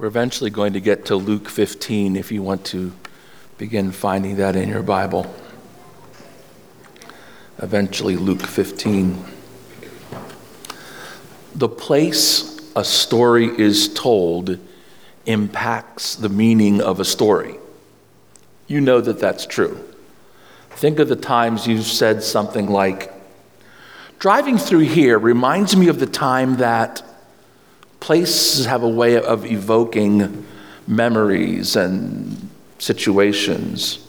We're eventually going to get to Luke 15 if you want to begin finding that in your Bible. Eventually, Luke 15. The place a story is told impacts the meaning of a story. You know that that's true. Think of the times you've said something like, Driving through here reminds me of the time that places have a way of evoking memories and situations.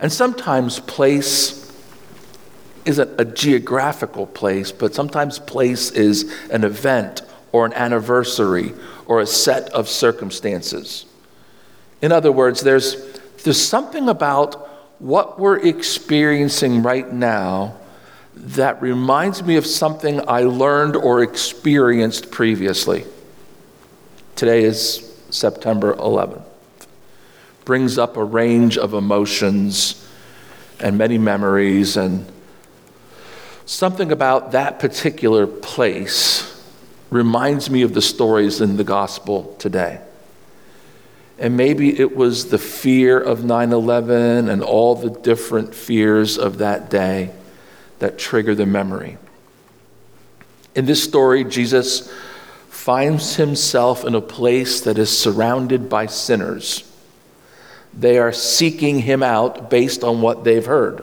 And sometimes place isn't a geographical place, but sometimes place is an event or an anniversary or a set of circumstances. In other words, there's, there's something about what we're experiencing right now that reminds me of something I learned or experienced previously. Today is September 11th. Brings up a range of emotions and many memories, and something about that particular place reminds me of the stories in the gospel today. And maybe it was the fear of 9 11 and all the different fears of that day that trigger the memory. In this story, Jesus finds himself in a place that is surrounded by sinners. They are seeking him out based on what they've heard.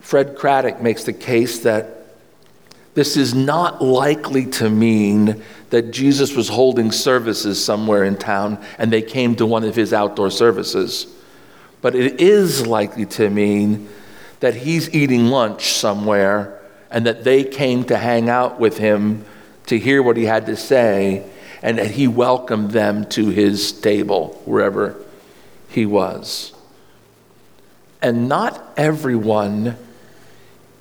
Fred Craddock makes the case that this is not likely to mean that Jesus was holding services somewhere in town and they came to one of his outdoor services. But it is likely to mean that he's eating lunch somewhere and that they came to hang out with him to hear what he had to say, and that he welcomed them to his table, wherever he was. And not everyone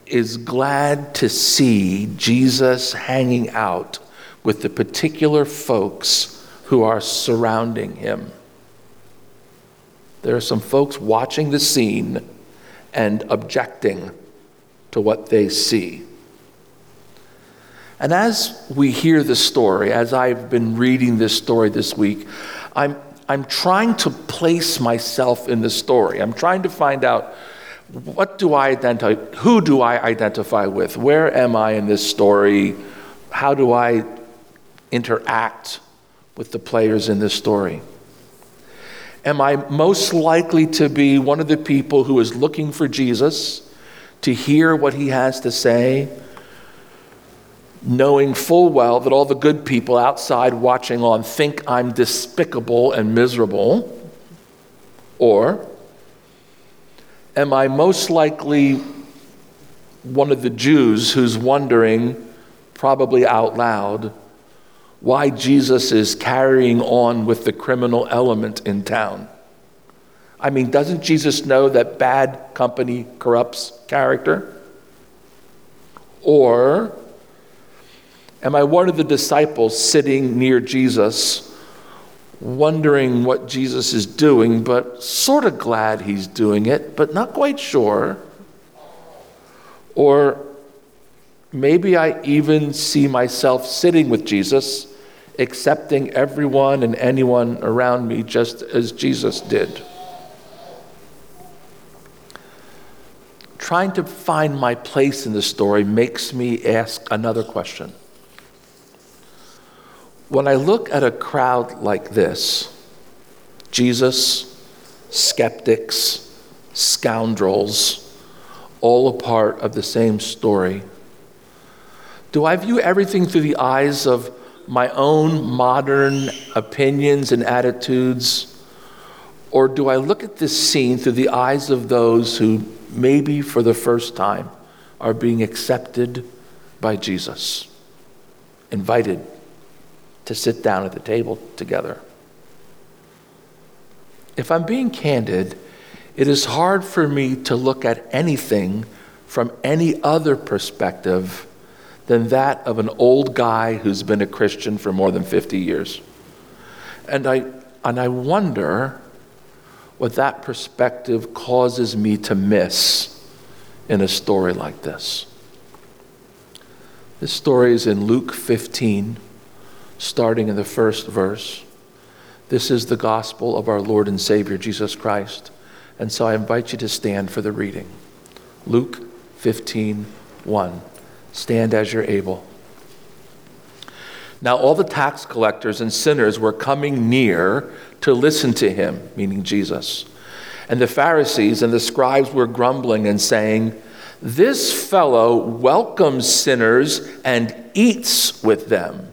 is glad to see Jesus hanging out with the particular folks who are surrounding him. There are some folks watching the scene and objecting to what they see. And as we hear this story, as I've been reading this story this week, I'm, I'm trying to place myself in the story. I'm trying to find out what do I identify, who do I identify with? Where am I in this story? How do I interact with the players in this story? Am I most likely to be one of the people who is looking for Jesus to hear what he has to say? Knowing full well that all the good people outside watching on think I'm despicable and miserable? Or am I most likely one of the Jews who's wondering, probably out loud, why Jesus is carrying on with the criminal element in town? I mean, doesn't Jesus know that bad company corrupts character? Or Am I one of the disciples sitting near Jesus, wondering what Jesus is doing, but sort of glad he's doing it, but not quite sure? Or maybe I even see myself sitting with Jesus, accepting everyone and anyone around me just as Jesus did. Trying to find my place in the story makes me ask another question when I look at a crowd like this, Jesus, skeptics, scoundrels, all a part of the same story, do I view everything through the eyes of my own modern opinions and attitudes? Or do I look at this scene through the eyes of those who, maybe for the first time, are being accepted by Jesus, invited to sit down at the table together. If I'm being candid, it is hard for me to look at anything from any other perspective than that of an old guy who's been a Christian for more than 50 years. And I, and I wonder what that perspective causes me to miss in a story like this. This story is in Luke 15 starting in the first verse. This is the gospel of our Lord and Savior Jesus Christ. And so I invite you to stand for the reading. Luke 15, 1. Stand as you're able. Now, all the tax collectors and sinners were coming near to listen to him, meaning Jesus. And the Pharisees and the scribes were grumbling and saying, This fellow welcomes sinners and eats with them.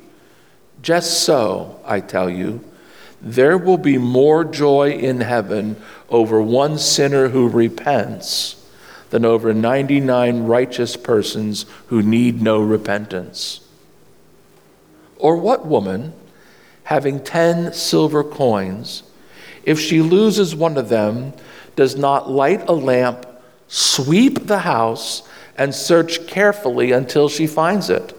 Just so, I tell you, there will be more joy in heaven over one sinner who repents than over 99 righteous persons who need no repentance. Or what woman, having 10 silver coins, if she loses one of them, does not light a lamp, sweep the house, and search carefully until she finds it?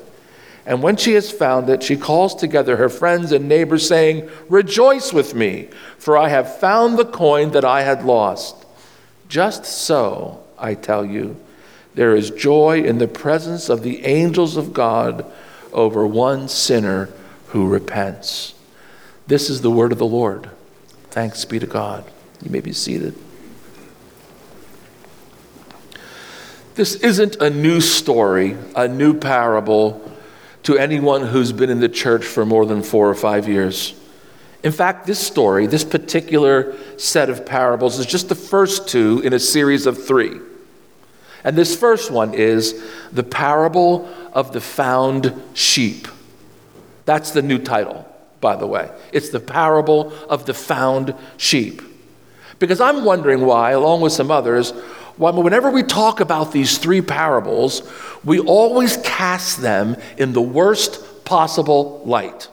And when she has found it, she calls together her friends and neighbors, saying, Rejoice with me, for I have found the coin that I had lost. Just so, I tell you, there is joy in the presence of the angels of God over one sinner who repents. This is the word of the Lord. Thanks be to God. You may be seated. This isn't a new story, a new parable to anyone who's been in the church for more than four or five years. In fact, this story, this particular set of parables, is just the first two in a series of three. And this first one is the parable of the found sheep. That's the new title, by the way. It's the parable of the found sheep. Because I'm wondering why, along with some others, whenever we talk about these three parables, we always cast them in the worst possible light.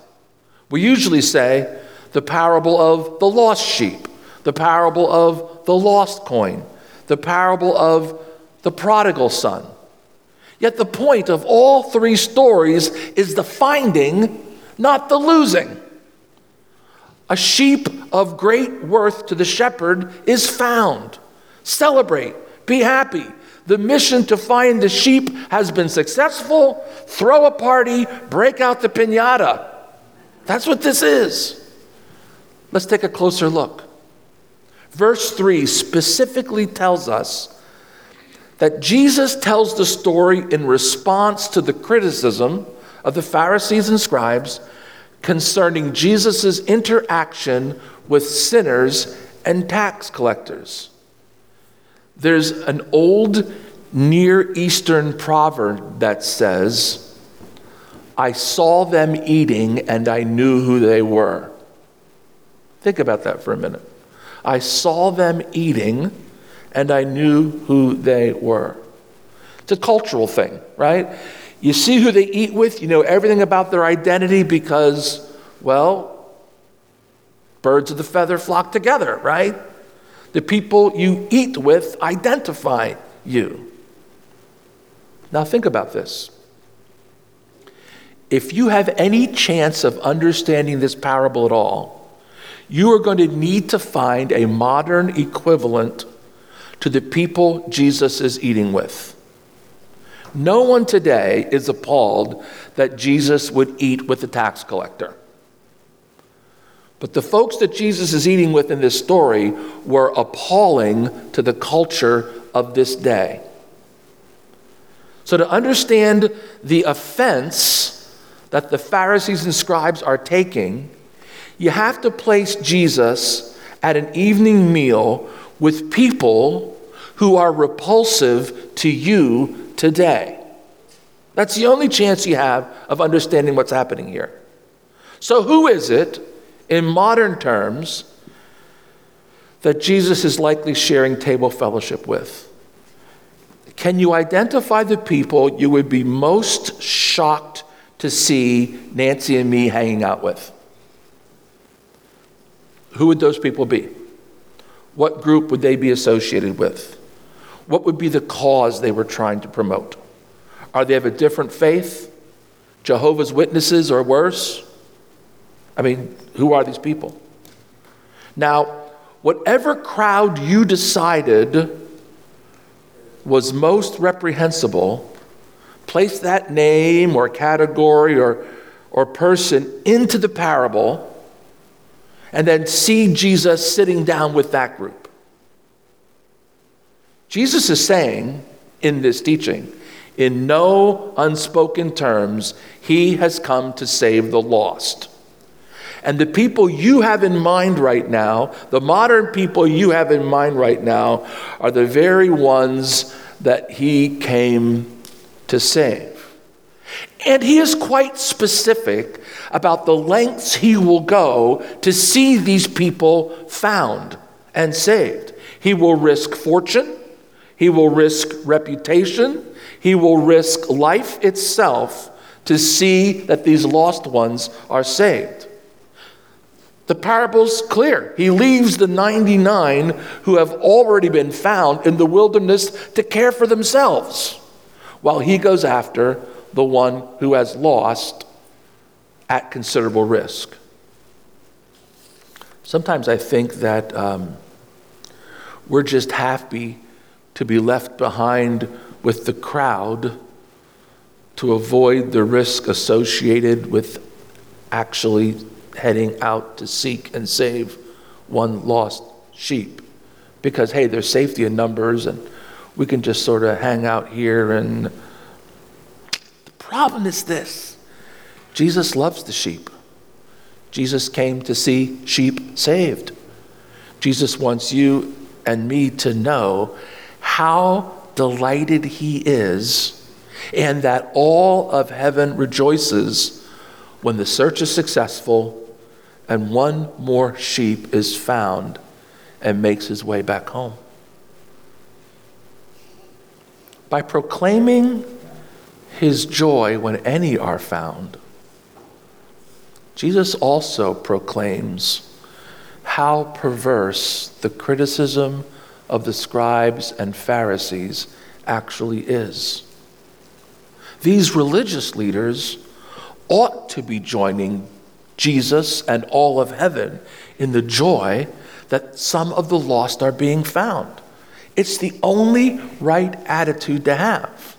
We usually say the parable of the lost sheep, the parable of the lost coin, the parable of the prodigal son. Yet the point of all three stories is the finding, not the losing. A sheep of great worth to the shepherd is found. Celebrate, be happy. The mission to find the sheep has been successful. Throw a party, break out the pinata. That's what this is. Let's take a closer look. Verse 3 specifically tells us that Jesus tells the story in response to the criticism of the Pharisees and scribes concerning Jesus' interaction with sinners and tax collectors. There's an old Near Eastern proverb that says, I saw them eating and I knew who they were. Think about that for a minute. I saw them eating and I knew who they were. It's a cultural thing, right? You see who they eat with, you know everything about their identity because, well, birds of the feather flock together, right? The people you eat with identify you. Now, think about this. If you have any chance of understanding this parable at all, you are going to need to find a modern equivalent to the people Jesus is eating with. No one today is appalled that Jesus would eat with a tax collector. But the folks that Jesus is eating with in this story were appalling to the culture of this day. So, to understand the offense that the Pharisees and scribes are taking, you have to place Jesus at an evening meal with people who are repulsive to you today. That's the only chance you have of understanding what's happening here. So, who is it in modern terms, that Jesus is likely sharing table fellowship with? Can you identify the people you would be most shocked to see Nancy and me hanging out with? Who would those people be? What group would they be associated with? What would be the cause they were trying to promote? Are they of a different faith? Jehovah's Witnesses or worse? I mean, who are these people? Now, whatever crowd you decided was most reprehensible, place that name or category or, or person into the parable, and then see Jesus sitting down with that group. Jesus is saying in this teaching, in no unspoken terms, he has come to save the lost. And the people you have in mind right now, the modern people you have in mind right now, are the very ones that he came to save. And he is quite specific about the lengths he will go to see these people found and saved. He will risk fortune, he will risk reputation, he will risk life itself to see that these lost ones are saved. The parable's clear. He leaves the 99 who have already been found in the wilderness to care for themselves, while he goes after the one who has lost at considerable risk. Sometimes I think that um, we're just happy to be left behind with the crowd to avoid the risk associated with actually heading out to seek and save one lost sheep. Because, hey, there's safety in numbers, and we can just sort of hang out here. And the problem is this Jesus loves the sheep. Jesus came to see sheep saved. Jesus wants you and me to know how delighted he is and that all of heaven rejoices when the search is successful and one more sheep is found and makes his way back home. By proclaiming his joy when any are found, Jesus also proclaims how perverse the criticism of the scribes and Pharisees actually is. These religious leaders ought to be joining Jesus and all of heaven in the joy that some of the lost are being found. It's the only right attitude to have.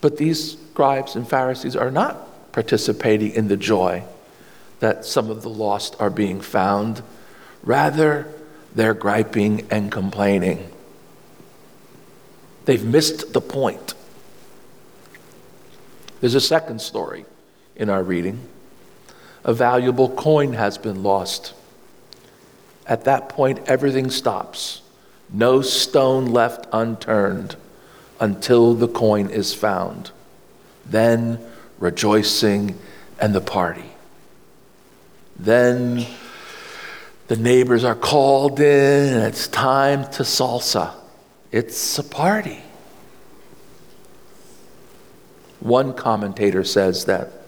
But these scribes and Pharisees are not participating in the joy that some of the lost are being found. Rather, they're griping and complaining. They've missed the point. There's a second story in our reading a valuable coin has been lost. At that point, everything stops. No stone left unturned until the coin is found. Then rejoicing and the party. Then the neighbors are called in and it's time to salsa. It's a party. One commentator says that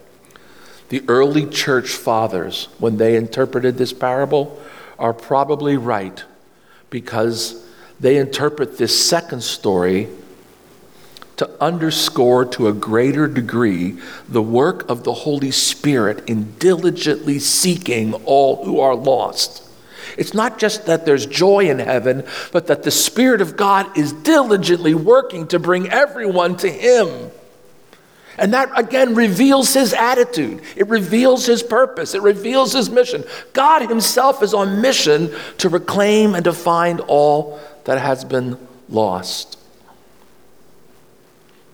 the early church fathers, when they interpreted this parable, are probably right because they interpret this second story to underscore to a greater degree the work of the Holy Spirit in diligently seeking all who are lost. It's not just that there's joy in heaven, but that the Spirit of God is diligently working to bring everyone to Him. And that again reveals his attitude. It reveals his purpose. It reveals his mission. God himself is on mission to reclaim and to find all that has been lost.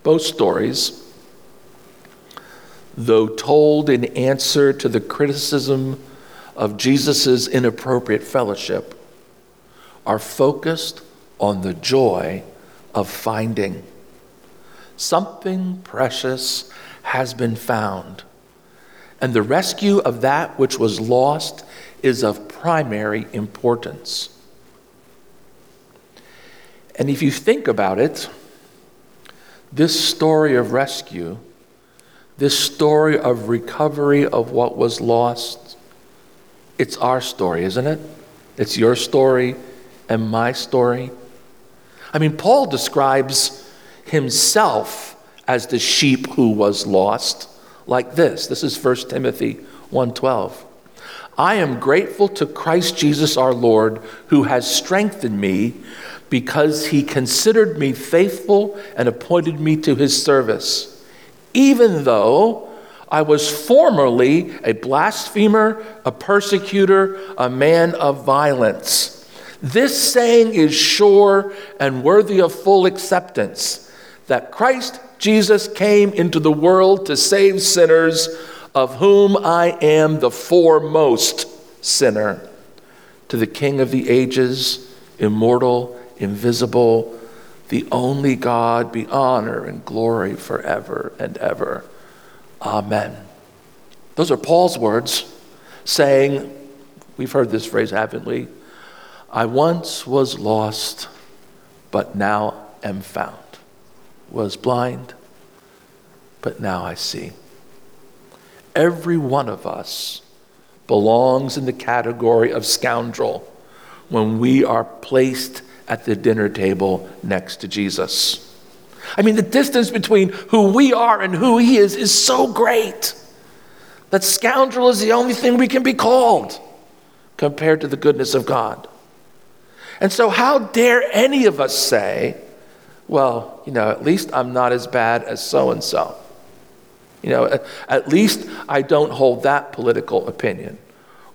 Both stories, though told in answer to the criticism of Jesus' inappropriate fellowship, are focused on the joy of finding. Something precious has been found. And the rescue of that which was lost is of primary importance. And if you think about it, this story of rescue, this story of recovery of what was lost, It's our story, isn't it? It's your story and my story. I mean, Paul describes himself as the sheep who was lost like this. This is 1 Timothy 1:12. I am grateful to Christ Jesus our Lord who has strengthened me because he considered me faithful and appointed me to his service. Even though I was formerly a blasphemer, a persecutor, a man of violence. This saying is sure and worthy of full acceptance that Christ Jesus came into the world to save sinners, of whom I am the foremost sinner. To the King of the ages, immortal, invisible, the only God, be honor and glory forever and ever. Amen. Those are Paul's words saying, we've heard this phrase, haven't we? I once was lost, but now am found. Was blind, but now I see. Every one of us belongs in the category of scoundrel when we are placed at the dinner table next to Jesus. I mean, the distance between who we are and who he is is so great that scoundrel is the only thing we can be called compared to the goodness of God. And so, how dare any of us say, well, you know, at least I'm not as bad as so and so? You know, at least I don't hold that political opinion.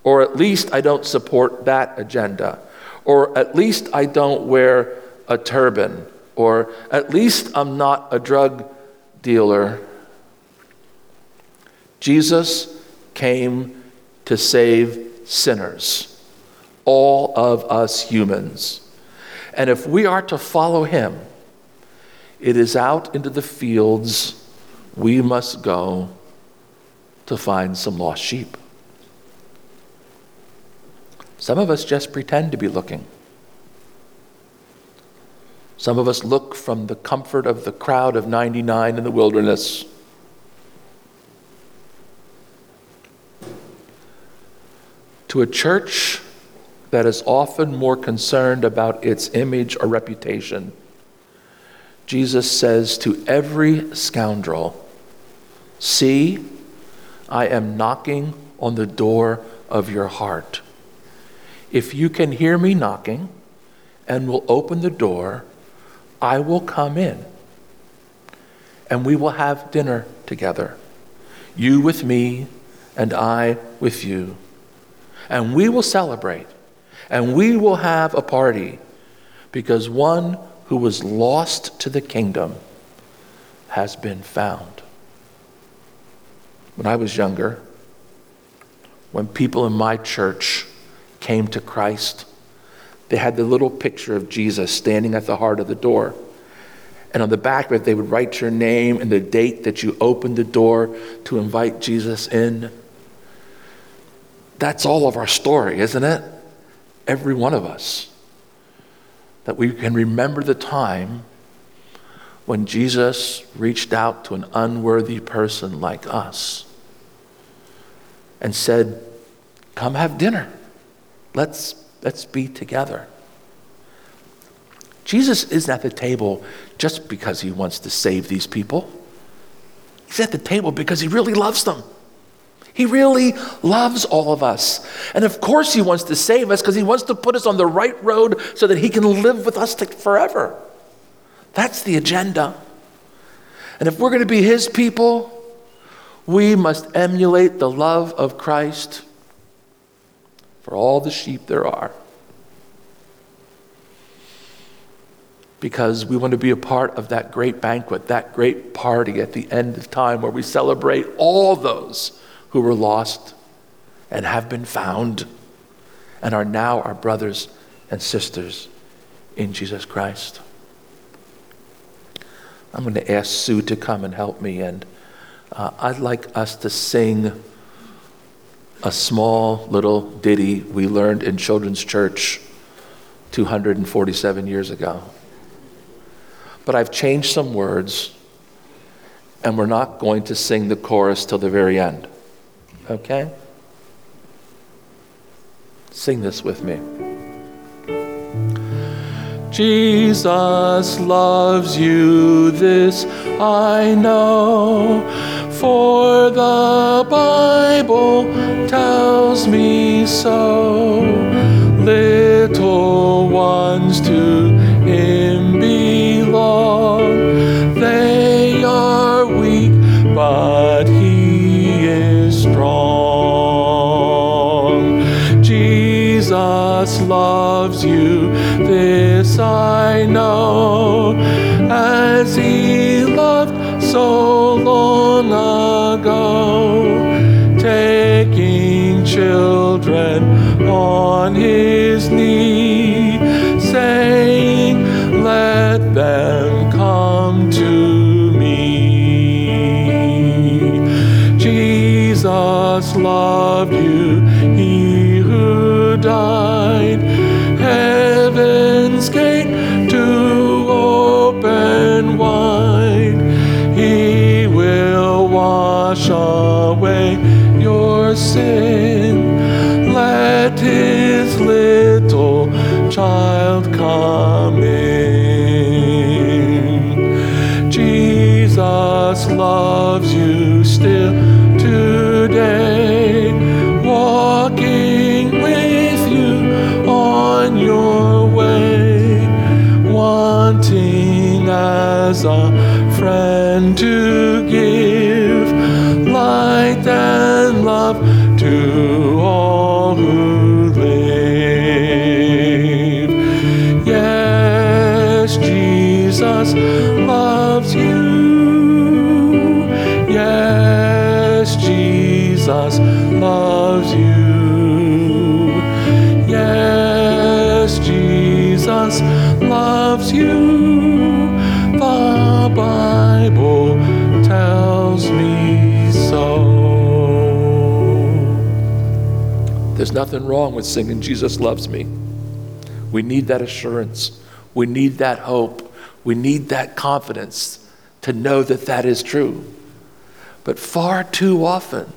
Or at least I don't support that agenda. Or at least I don't wear a turban or at least I'm not a drug dealer. Jesus came to save sinners, all of us humans. And if we are to follow him, it is out into the fields we must go to find some lost sheep. Some of us just pretend to be looking. Some of us look from the comfort of the crowd of 99 in the wilderness. To a church that is often more concerned about its image or reputation, Jesus says to every scoundrel, See, I am knocking on the door of your heart. If you can hear me knocking and will open the door, I will come in and we will have dinner together. You with me and I with you. And we will celebrate and we will have a party because one who was lost to the kingdom has been found. When I was younger, when people in my church came to Christ, they had the little picture of Jesus standing at the heart of the door. And on the back of it, they would write your name and the date that you opened the door to invite Jesus in. That's all of our story, isn't it? Every one of us. That we can remember the time when Jesus reached out to an unworthy person like us and said, Come have dinner. Let's Let's be together. Jesus isn't at the table just because he wants to save these people. He's at the table because he really loves them. He really loves all of us. And of course, he wants to save us because he wants to put us on the right road so that he can live with us forever. That's the agenda. And if we're going to be his people, we must emulate the love of Christ for all the sheep there are. Because we want to be a part of that great banquet, that great party at the end of time where we celebrate all those who were lost and have been found and are now our brothers and sisters in Jesus Christ. I'm going to ask Sue to come and help me, and uh, I'd like us to sing a small little ditty we learned in children's church 247 years ago. But I've changed some words, and we're not going to sing the chorus till the very end. Okay? Sing this with me. Jesus loves you, this I know, for the Bible tells me so. Little ones to Him belong, they are weak, but Jesus loves you. This I know, as he loved so long ago, taking children on his knee, saying, Let them come to me. Jesus loved you, as wrong with singing Jesus loves me. We need that assurance. We need that hope. We need that confidence to know that that is true. But far too often,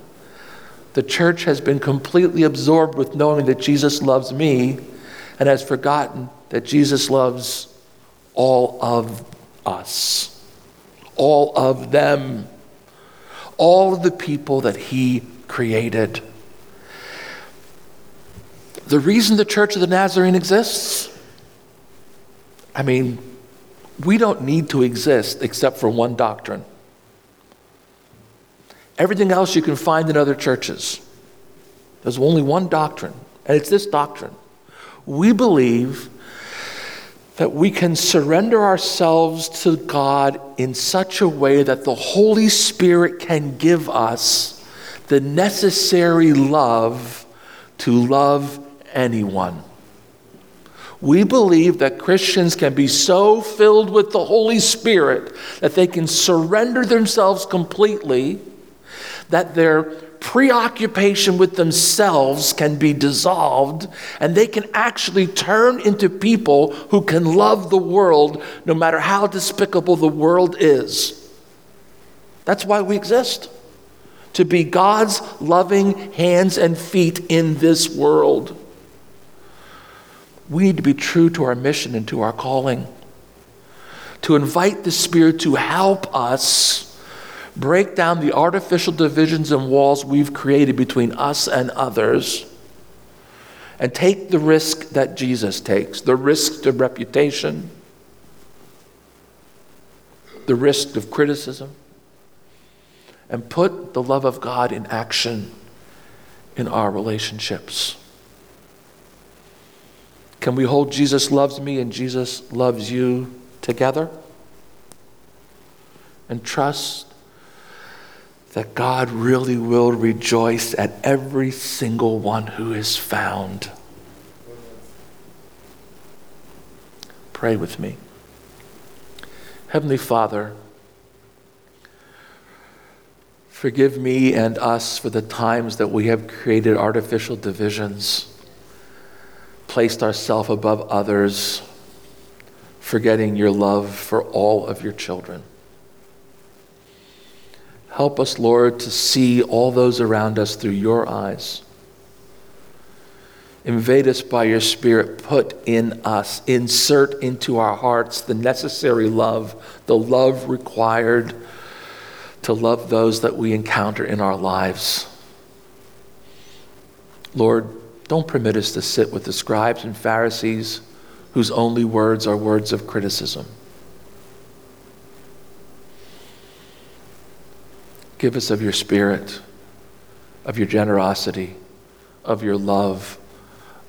the church has been completely absorbed with knowing that Jesus loves me and has forgotten that Jesus loves all of us, all of them, all of the people that He created. The reason the Church of the Nazarene exists, I mean, we don't need to exist except for one doctrine. Everything else you can find in other churches. There's only one doctrine, and it's this doctrine. We believe that we can surrender ourselves to God in such a way that the Holy Spirit can give us the necessary love to love anyone. We believe that Christians can be so filled with the Holy Spirit that they can surrender themselves completely, that their preoccupation with themselves can be dissolved, and they can actually turn into people who can love the world no matter how despicable the world is. That's why we exist to be God's loving hands and feet in this world. We need to be true to our mission and to our calling, to invite the Spirit to help us break down the artificial divisions and walls we've created between us and others, and take the risk that Jesus takes the risk of reputation, the risk of criticism, and put the love of God in action in our relationships. Can we hold Jesus loves me and Jesus loves you together? And trust that God really will rejoice at every single one who is found. Pray with me. Heavenly Father, forgive me and us for the times that we have created artificial divisions, placed ourselves above others, forgetting your love for all of your children. Help us, Lord, to see all those around us through your eyes. Invade us by your Spirit. Put in us, insert into our hearts the necessary love, the love required to love those that we encounter in our lives. Lord, don't permit us to sit with the scribes and Pharisees whose only words are words of criticism. Give us of your spirit, of your generosity, of your love,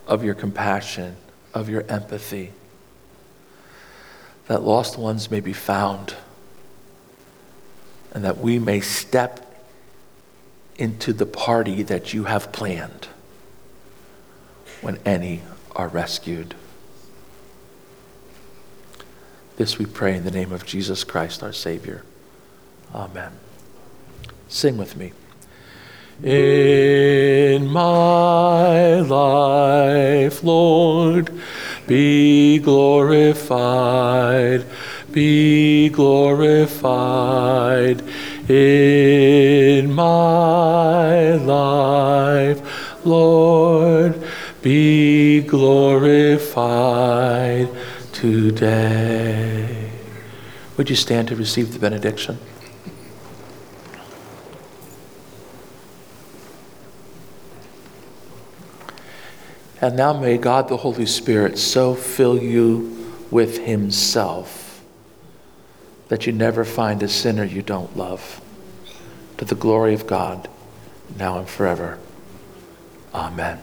of your compassion, of your empathy, that lost ones may be found, and that we may step into the party that you have planned when any are rescued. This we pray in the name of Jesus Christ, our Savior. Amen. Sing with me. In my life, Lord, be glorified, be glorified in my life, Lord, be glorified today. Would you stand to receive the benediction? And now may God the Holy Spirit so fill you with Himself that you never find a sinner you don't love. To the glory of God, now and forever. Amen.